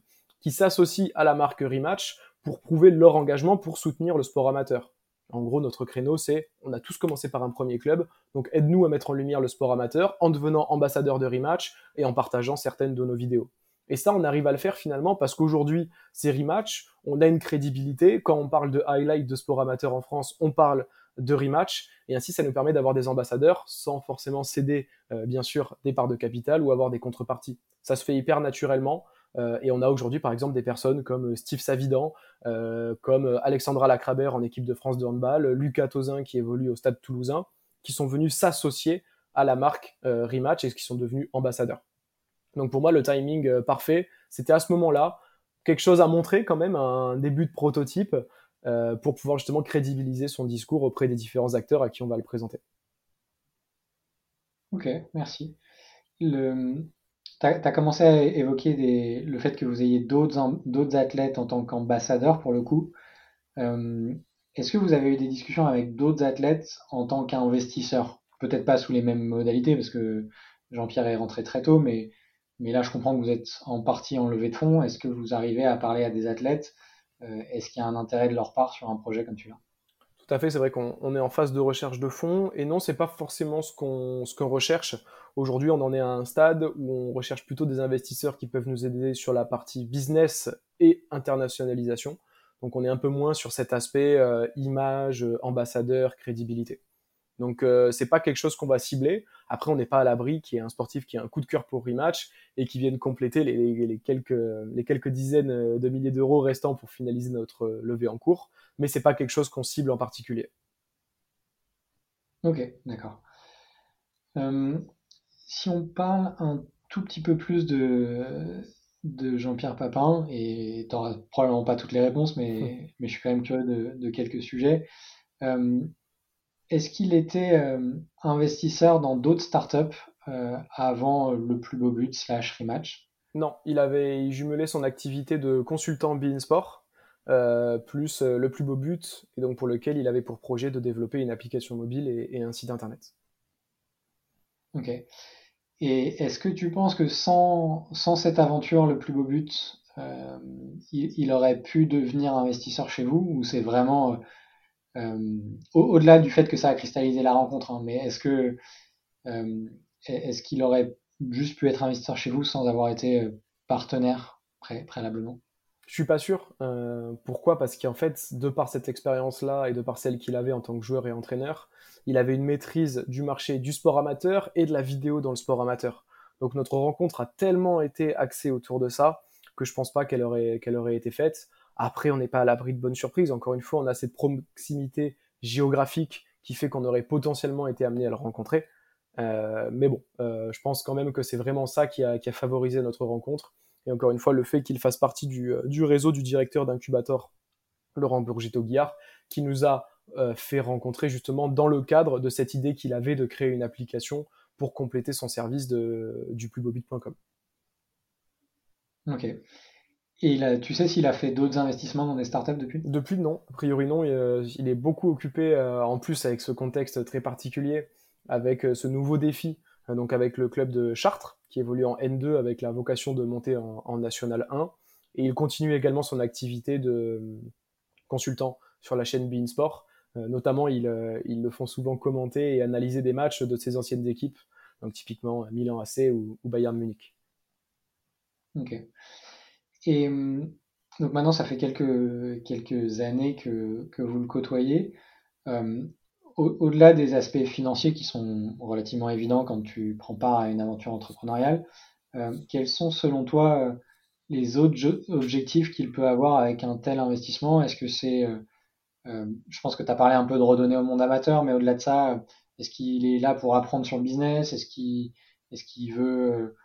qui s'associent à la marque Rematch pour prouver leur engagement pour soutenir le sport amateur. En gros, notre créneau, c'est on a tous commencé par un premier club, donc aide-nous à mettre en lumière le sport amateur en devenant ambassadeur de Rematch et en partageant certaines de nos vidéos. Et ça, on arrive à le faire finalement parce qu'aujourd'hui, c'est Rematch, on a une crédibilité. Quand on parle de highlight de sport amateur en France, on parle de Rematch, et ainsi ça nous permet d'avoir des ambassadeurs sans forcément céder, euh, bien sûr, des parts de capital ou avoir des contreparties. Ça se fait hyper naturellement. Euh, et on a aujourd'hui, par exemple, des personnes comme euh, Steve Savidan, euh, comme Alexandra Lacrabert en équipe de France de handball, Lucas Tozin qui évolue au Stade Toulousain, qui sont venus s'associer à la marque Rematch et qui sont devenus ambassadeurs. Donc pour moi, le timing parfait, c'était à ce moment-là quelque chose à montrer quand même, un début de prototype pour pouvoir justement crédibiliser son discours auprès des différents acteurs à qui on va le présenter. Ok, merci. Tu as, commencé à évoquer le fait que vous ayez d'autres athlètes en tant qu'ambassadeurs pour le coup. Euh, est-ce que vous avez eu des discussions avec d'autres athlètes en tant qu'investisseurs? Peut-être pas sous les mêmes modalités parce que Jean-Pierre est rentré très tôt, mais, mais là je comprends que vous êtes en partie en levée de fonds. Est-ce que vous arrivez à parler à des athlètes? Euh, Est-ce qu'il y a un intérêt de leur part sur un projet comme celui-là? Tout à fait, c'est vrai qu'on est en phase de recherche de fonds, et non, c'est pas forcément ce qu'on recherche. Aujourd'hui, on en est à un stade où on recherche plutôt des investisseurs qui peuvent nous aider sur la partie business et internationalisation. Donc, on est un peu moins sur cet aspect euh, image, ambassadeur, crédibilité. Donc euh, c'est pas quelque chose qu'on va cibler. Après, on n'est pas à l'abri qu'il y ait un sportif qui a un coup de cœur pour rematch et qui vienne compléter les, quelques, les quelques dizaines de milliers d'euros restants pour finaliser notre levée en cours. Mais c'est pas quelque chose qu'on cible en particulier. Ok, d'accord. Euh, si on parle un tout petit peu plus de, de Jean-Pierre Papin, et tu n'auras probablement pas toutes les réponses, mais, [LAUGHS] mais je suis quand même curieux de, de quelques sujets. Euh, est-ce qu'il était euh, investisseur dans d'autres startups euh, avant le plus beau but slash rematch? Non, il avait jumelé son activité de consultant Bein Sport plus le plus beau but, et donc pour lequel il avait pour projet de développer une application mobile et, un site internet. Ok. Et est-ce que tu penses que sans, sans cette aventure, le plus beau but, il, aurait pu devenir investisseur chez vous ou c'est vraiment au-delà du fait que ça a cristallisé la rencontre, hein, mais est-ce que est-ce qu'il aurait juste pu être investisseur chez vous sans avoir été euh, partenaire préalablement? Je suis pas sûr. Euh, pourquoi? Parce qu'en fait, de par cette expérience-là et de par celle qu'il avait en tant que joueur et entraîneur, il avait une maîtrise du marché du sport amateur et de la vidéo dans le sport amateur. Donc notre rencontre a tellement été axée autour de ça que je pense pas qu'elle aurait été faite. Après, on n'est pas à l'abri de bonnes surprises. Encore une fois, on a cette proximité géographique qui fait qu'on aurait potentiellement été amené à le rencontrer. Euh, mais bon, euh, je pense quand même que c'est vraiment ça qui a, favorisé notre rencontre. Et encore une fois, le fait qu'il fasse partie du, euh, réseau du directeur d'incubateur, Laurent Burgito-Guillard, qui nous a fait rencontrer justement dans le cadre de cette idée qu'il avait de créer une application pour compléter son service de, du plusbobit.com. Ok. Et tu sais s'il a fait d'autres investissements dans des startups depuis? Depuis, non. A priori, non. il est beaucoup occupé, en plus avec ce contexte très particulier, avec euh, ce nouveau défi, euh, donc avec le club de Chartres, qui évolue en N2 avec la vocation de monter en, National 1. Et il continue également son activité de euh, consultant sur la chaîne Bein Sport. notamment, ils, le font souvent commenter et analyser des matchs de ses anciennes équipes, donc typiquement Milan AC ou, Bayern Munich. Ok. Et donc maintenant, ça fait quelques, années que, vous le côtoyez. Au-delà des aspects financiers qui sont relativement évidents quand tu prends part à une aventure entrepreneuriale, euh, quels sont selon toi euh, les autres objectifs qu'il peut avoir avec un tel investissement? Est-ce que c'est, euh, je pense que tu as parlé un peu de redonner au monde amateur, mais au-delà de ça, est-ce qu'il est là pour apprendre sur le business? Est-ce qu'il est qu'il veut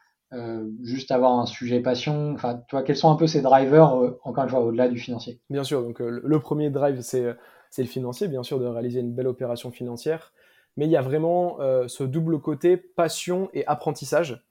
juste avoir un sujet passion Enfin, toi, quels sont un peu ces drivers, encore une fois, au-delà du financier? Bien sûr, donc le premier drive, c'est c'est le financier, bien sûr, de réaliser une belle opération financière. Mais il y a vraiment euh, ce double côté passion et apprentissage.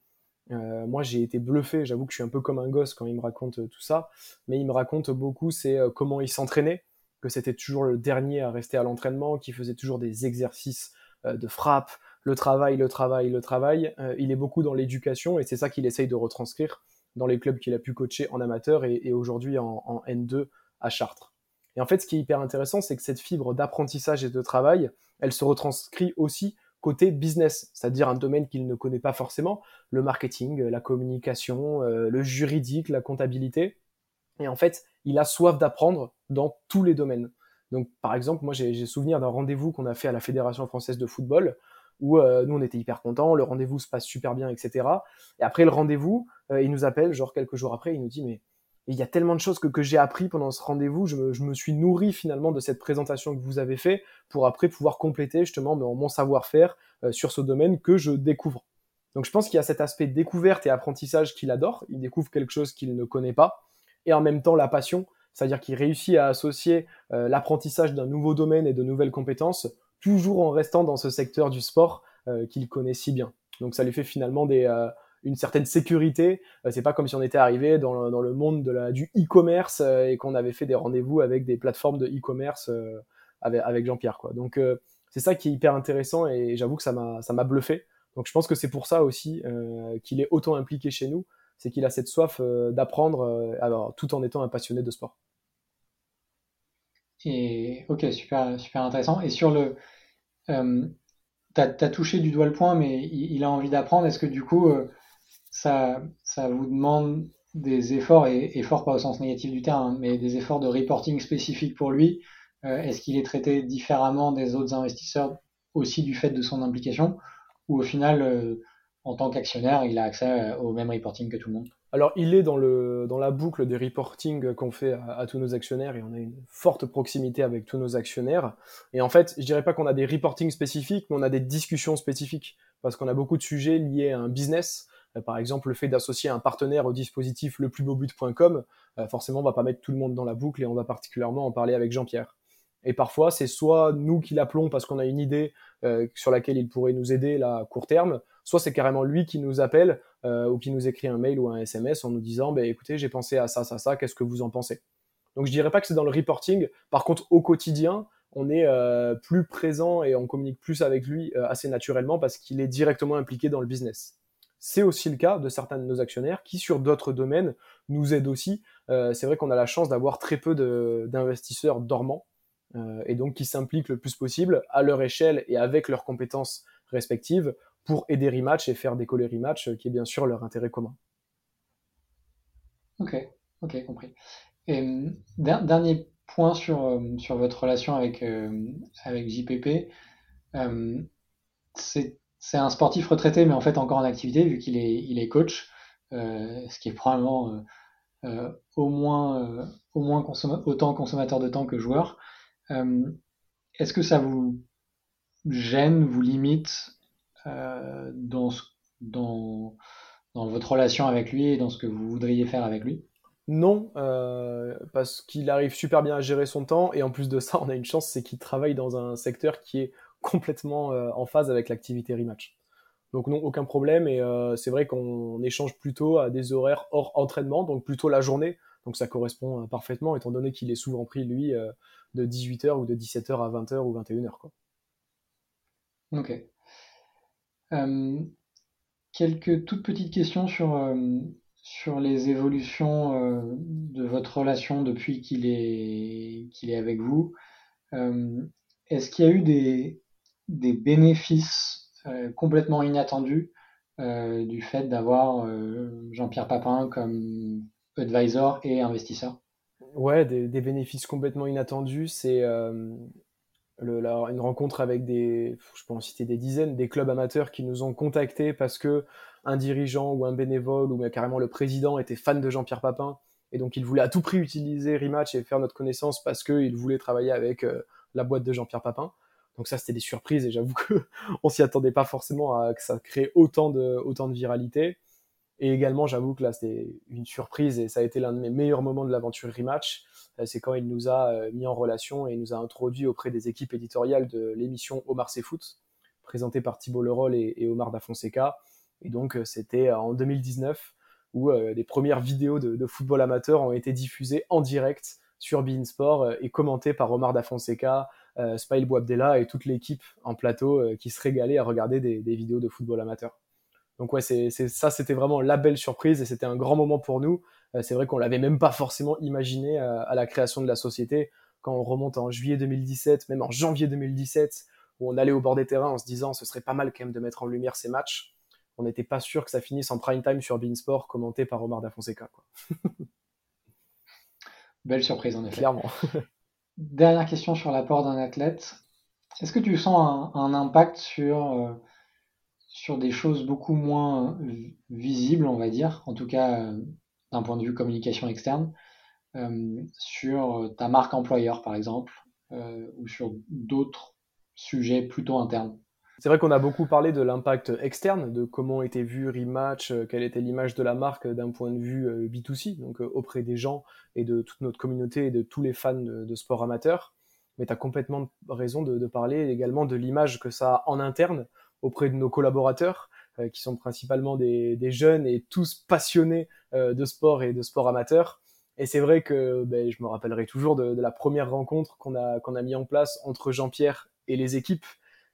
Euh, moi, j'ai été bluffé. J'avoue que je suis un peu comme un gosse quand il me raconte euh, tout ça. Mais il me raconte beaucoup, c'est comment il s'entraînait, que c'était toujours le dernier à rester à l'entraînement, qu'il faisait toujours des exercices de frappe, le travail, le travail, le travail. il est beaucoup dans l'éducation et c'est ça qu'il essaye de retranscrire dans les clubs qu'il a pu coacher en amateur et, aujourd'hui en, N2 à Chartres. Et en fait, ce qui est hyper intéressant, c'est que cette fibre d'apprentissage et de travail, elle se retranscrit aussi côté business, c'est-à-dire un domaine qu'il ne connaît pas forcément, le marketing, la communication, euh, le juridique, la comptabilité. Et en fait, il a soif d'apprendre dans tous les domaines. Donc, par exemple, moi, j'ai souvenir d'un rendez-vous qu'on a fait à la Fédération française de football, où euh, nous, on était hyper contents, le rendez-vous se passe super bien, etc. Et après le rendez-vous, euh, il nous appelle, genre quelques jours après, il nous dit, mais il y a tellement de choses que, j'ai appris pendant ce rendez-vous. Je me, suis nourri finalement de cette présentation que vous avez fait pour après pouvoir compléter justement mon, savoir-faire euh, sur ce domaine que je découvre. Donc je pense qu'il y a cet aspect découverte et apprentissage qu'il adore. Il découvre quelque chose qu'il ne connaît pas. Et en même temps la passion, c'est-à-dire qu'il réussit à associer euh, l'apprentissage d'un nouveau domaine et de nouvelles compétences, toujours en restant dans ce secteur du sport euh, qu'il connaît si bien. Donc ça lui fait finalement des, une certaine sécurité. Euh, c'est pas comme si on était arrivé dans le, dans le monde de la, du e-commerce euh, et qu'on avait fait des rendez-vous avec des plateformes de e-commerce euh, avec, avec Jean-Pierre. Quoi. Donc c'est ça qui est hyper intéressant et j'avoue que ça m'a, ça m'a bluffé. Donc je pense que c'est pour ça aussi qu'il est autant impliqué chez nous, c'est qu'il a cette soif d'apprendre, alors tout en étant un passionné de sport. Et ok, super, super intéressant. Et sur le, euh, tu as, touché du doigt le point, mais il, a envie d'apprendre. Est-ce que du coup, ça, ça vous demande des efforts, et efforts pas au sens négatif du terme, hein, mais des efforts de reporting spécifiques pour lui. Euh, est-ce qu'il est traité différemment des autres investisseurs aussi du fait de son implication Ou au final, euh, en tant qu'actionnaire, il a accès au même reporting que tout le monde? Alors, il est dans, le, dans la boucle des reporting qu'on fait à, tous nos actionnaires et on a une forte proximité avec tous nos actionnaires. Et en fait, je dirais pas qu'on a des reporting spécifiques, mais on a des discussions spécifiques parce qu'on a beaucoup de sujets liés à un business euh, par exemple, le fait d'associer un partenaire au dispositif leplusbeaubut.com, euh, forcément, on va pas mettre tout le monde dans la boucle et on va particulièrement en parler avec Jean-Pierre. Et parfois, c'est soit nous qui l'appelons parce qu'on a une idée euh, sur laquelle il pourrait nous aider là, à court terme, soit c'est carrément lui qui nous appelle ou qui nous écrit un mail ou un SMS en nous disant bah, écoutez, j'ai pensé à ça, ça, ça, qu'est-ce que vous en pensez? Donc Donc je dirais pas que c'est dans le reporting. Par contre, au quotidien, on est euh, plus présent et on communique plus avec lui euh, assez naturellement parce qu'il est directement impliqué dans le business. C'est aussi le cas de certains de nos actionnaires qui, sur d'autres domaines, nous aident aussi. Euh, c'est vrai qu'on a la chance d'avoir très peu d'investisseurs dormants et donc qui s'impliquent le plus possible à leur échelle et avec leurs compétences respectives pour aider Rematch et faire décoller Rematch, qui est bien sûr leur intérêt commun. Ok, ok, compris. Et dernier point sur, euh, sur votre relation avec, euh, avec JPP. Euh, c'est un sportif retraité, mais en fait encore en activité, vu qu'il est, il est coach, ce qui est probablement au moins, au moins autant consommateur de temps que joueur. Est-ce que ça vous gêne, vous limite dans, dans, votre relation avec lui et dans ce que vous voudriez faire avec lui? Non, euh, parce qu'il arrive super bien à gérer son temps et en plus de ça, [LAUGHS] on a une chance, c'est qu'il travaille dans un secteur qui est complètement euh, en phase avec l'activité rematch. Donc non, aucun problème et euh, c'est vrai qu'on échange plutôt à des horaires hors entraînement, donc plutôt la journée. Donc ça correspond parfaitement étant donné qu'il est souvent pris lui de 18h ou de 17h à 20h ou 21h quoi. Ok. quelques toutes petites questions sur sur les évolutions euh, de votre relation depuis qu'il est, avec vous. Euh, est-ce qu'il y a eu des, des bénéfices euh, complètement inattendus du fait d'avoir Jean-Pierre Papin comme advisor et investisseur? Ouais, des, bénéfices complètement inattendus. C'est une rencontre avec des, je peux en citer des dizaines, des clubs amateurs qui nous ont contactés parce que un dirigeant ou un bénévole ou carrément le président était fan de Jean-Pierre Papin et donc il voulait à tout prix utiliser Rematch et faire notre connaissance parce qu'il voulait travailler avec euh, la boîte de Jean-Pierre Papin. Donc ça c'était des surprises et j'avoue [LAUGHS] que on s'y attendait pas forcément à que ça crée autant de autant de viralité. Et également j'avoue que là c'était une surprise et ça a été l'un de mes meilleurs moments de l'aventure Rematch. Euh, c'est quand il nous a euh, mis en relation et nous a introduit auprès des équipes éditoriales de l'émission Omar C'est Foot, présentée par Thibault Leroll et, Omar Da Fonseca et donc, euh, c'était en 2019 où euh, les premières vidéos de, football amateur ont été diffusées en direct sur Bein Sport et commentées par Omar Da Fonseca, euh, Spile Boabdella et toute l'équipe en plateau qui se régalait à regarder des, vidéos de football amateur. Donc ouais, c'est, ça, c'était vraiment la belle surprise et c'était un grand moment pour nous. c'est vrai qu'on l'avait même pas forcément imaginé à la création de la société. Quand on remonte en juillet 2017, même en janvier 2017, où on allait au bord des terrains en se disant ce serait pas mal quand même de mettre en lumière ces matchs on n'était pas sûr que ça finisse en prime time sur Beansport commenté par Omar Da Fonseca. [LAUGHS] Belle surprise en effet. Clairement. Dernière question sur l'apport d'un athlète. Est-ce que tu sens un, impact sur, euh, sur des choses beaucoup moins visibles, on va dire, en tout cas euh, d'un point de vue communication externe, euh, sur ta marque employeur par exemple, ou sur d'autres sujets plutôt internes c'est vrai qu'on a beaucoup parlé de l'impact externe, de comment était vu Rematch, euh, quelle était l'image de la marque d'un point de vue euh, B2C, donc euh, auprès des gens et de toute notre communauté et de tous les fans de, sport amateur. Mais tu as complètement raison de, parler également de l'image que ça a en interne auprès de nos collaborateurs, qui sont principalement des, jeunes et tous passionnés de sport et de sport amateur. Et c'est vrai que ben, je me rappellerai toujours de, la première rencontre qu'on a, qu'on a mis en place entre Jean-Pierre et les équipes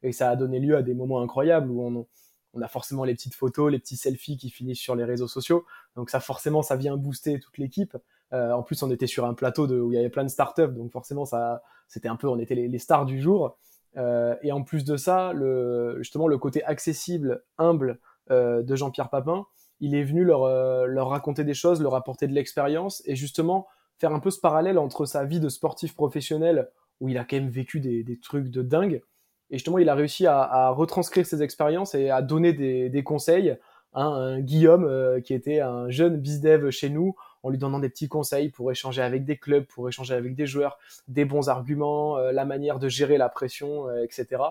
et ça a donné lieu à des moments incroyables où on, on, a forcément les petites photos, les petits selfies qui finissent sur les réseaux sociaux. Donc ça, forcément, ça vient booster toute l'équipe. Euh, en plus, on était sur un plateau de, où il y avait plein de startups, donc forcément, ça, c'était un peu, on était les, stars du jour. Euh, et en plus de ça, le, justement, le côté accessible, humble euh, de Jean-Pierre Papin, il est venu leur, leur raconter des choses, leur apporter de l'expérience et justement faire un peu ce parallèle entre sa vie de sportif professionnel où il a quand même vécu des, des trucs de dingue et justement, il a réussi à, retranscrire ses expériences et à donner des, conseils à un Guillaume euh, qui était un jeune bizdev chez nous en lui donnant des petits conseils pour échanger avec des clubs, pour échanger avec des joueurs, des bons arguments, euh, la manière de gérer la pression, euh, etc.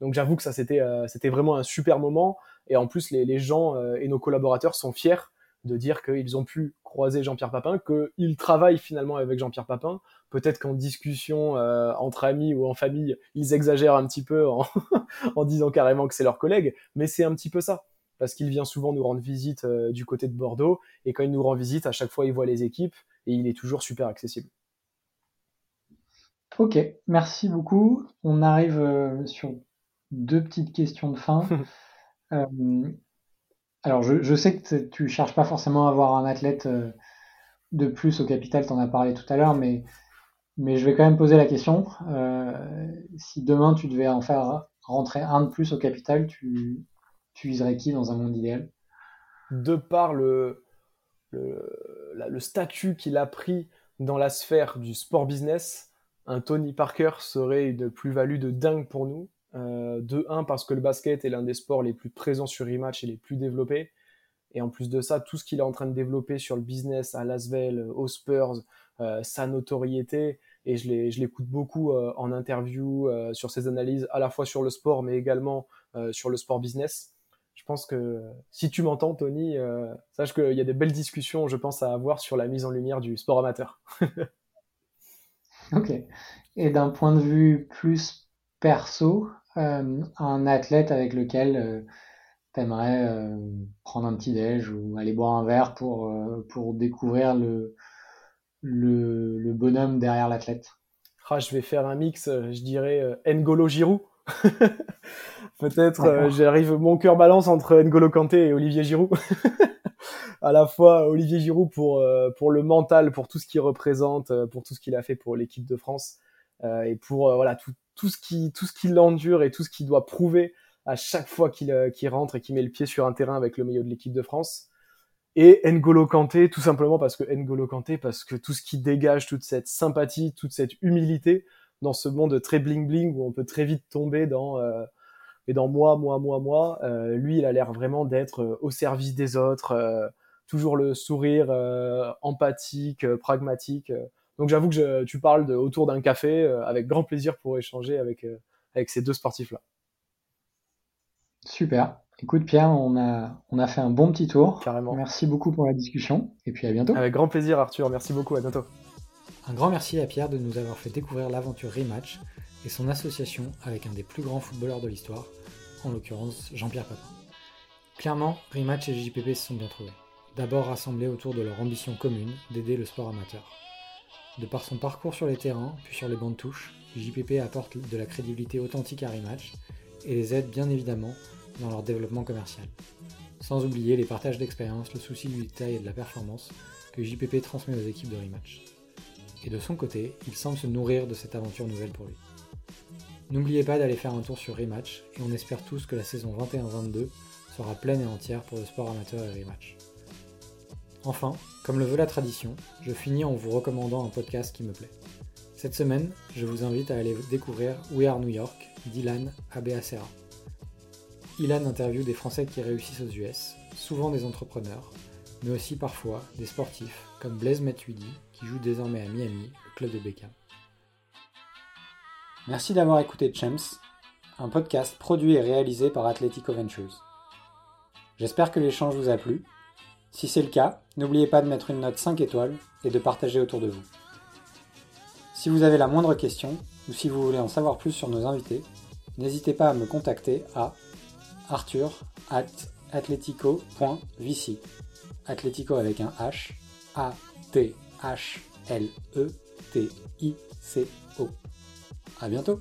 Donc j'avoue que ça c'était c'était vraiment un super moment et en plus les, gens et nos collaborateurs sont fiers de dire qu'ils ont pu croiser Jean-Pierre Papin, qu'ils travaillent finalement avec Jean-Pierre Papin. Peut-être qu'en discussion euh, entre amis ou en famille, ils exagèrent un petit peu en [LAUGHS] disant carrément que c'est leur collègue, mais c'est un petit peu ça. Parce qu'il vient souvent nous rendre visite euh, du côté de Bordeaux, et quand il nous rend visite, à chaque fois il voit les équipes, et il est toujours super accessible. Ok, merci beaucoup. On arrive euh, sur deux petites questions de fin. [LAUGHS] Euh, alors, je, sais que tu cherches pas forcément à avoir un athlète euh, de plus au capital, tu en as parlé tout à l'heure, mais, mais je vais quand même poser la question. si demain tu devais en faire rentrer un de plus au capital, tu, tu viserais qui dans un monde idéal? De par le, statut qu'il a pris dans la sphère du sport business, un Tony Parker serait une plus-value de dingue pour nous. Euh, de 1 parce que le basket est l'un des sports les plus présents sur Rematch et les plus développés. Et en plus de ça, tout ce qu'il est en train de développer sur le business à Lasvel, aux Spurs, euh, sa notoriété, et je l'écoute beaucoup euh, en interview sur ses analyses, à la fois sur le sport, mais également sur le sport business. Je pense que si tu m'entends, Tony, sache qu'il y a des belles discussions, je pense, à avoir sur la mise en lumière du sport amateur. [LAUGHS] Ok. Et d'un point de vue plus perso, euh, un athlète avec lequel euh, tu aimerais euh, prendre un petit déj ou aller boire un verre pour, pour découvrir le, le, bonhomme derrière l'athlète? Ah, Je vais faire un mix, je dirais N'Golo Giroud. [LAUGHS] Peut-être j'arrive, mon cœur balance entre N'Golo Kanté et Olivier Giroud. [LAUGHS] à la fois Olivier Giroud pour, euh, pour le mental, pour tout ce qu'il représente, euh, pour tout ce qu'il a fait pour l'équipe de France euh, et pour voilà tout, tout ce qui tout ce qu'il endure et tout ce qu'il doit prouver à chaque fois qu'il rentre et qu'il met le pied sur un terrain avec le maillot de l'équipe de France. Et N'Golo Kanté, tout simplement parce que N'Golo Kanté, parce que tout ce qui dégage, toute cette sympathie, toute cette humilité dans ce monde très bling bling où on peut très vite tomber dans et dans moi, moi, moi, moi, lui, il a l'air vraiment d'être au service des autres, toujours le sourire euh, empathique, euh, pragmatique. Euh. Donc j'avoue que tu parles de, autour d'un café avec grand plaisir pour échanger avec, avec ces deux sportifs-là. Super. Écoute Pierre, on a, on a fait un bon petit tour. Carrément. Merci beaucoup pour la discussion et puis à bientôt. Avec grand plaisir Arthur, merci beaucoup, à bientôt. Un grand merci à Pierre de nous avoir fait découvrir l'aventure Rematch et son association avec un des plus grands footballeurs de l'histoire, en l'occurrence Jean-Pierre Papin. Clairement, Rematch et JPP se sont bien trouvés d'abord rassemblés autour de leur ambition commune d'aider le sport amateur. De par son parcours sur les terrains, puis sur les bancs de touche, JPP apporte de la crédibilité authentique à Rematch et les aide bien évidemment dans leur développement commercial. Sans oublier les partages d'expérience, le souci du détail et de la performance que JPP transmet aux équipes de Rematch. Et de son côté, il semble se nourrir de cette aventure nouvelle pour lui. N'oubliez pas d'aller faire un tour sur Rematch et on espère tous que la saison 21-22 sera pleine et entière pour le sport amateur et Rematch. Enfin, comme le veut la tradition, je finis en vous recommandant un podcast qui me plaît. Cette semaine, je vous invite à aller découvrir We Are New York d'Ilan Abeacera. Ilan interviewe des Français qui réussissent aux US, souvent des entrepreneurs, mais aussi parfois des sportifs comme Blaise Matuidi qui joue désormais à Miami, le club de Beckham. Merci d'avoir écouté Champs, un podcast produit et réalisé par Athletico Ventures. J'espère que l'échange vous a plu si c'est le cas, n'oubliez pas de mettre une note 5 étoiles et de partager autour de vous. Si vous avez la moindre question ou si vous voulez en savoir plus sur nos invités, n'hésitez pas à me contacter à arthur Atlético avec un H, A-T-H-L-E-T-I-C-O. À bientôt!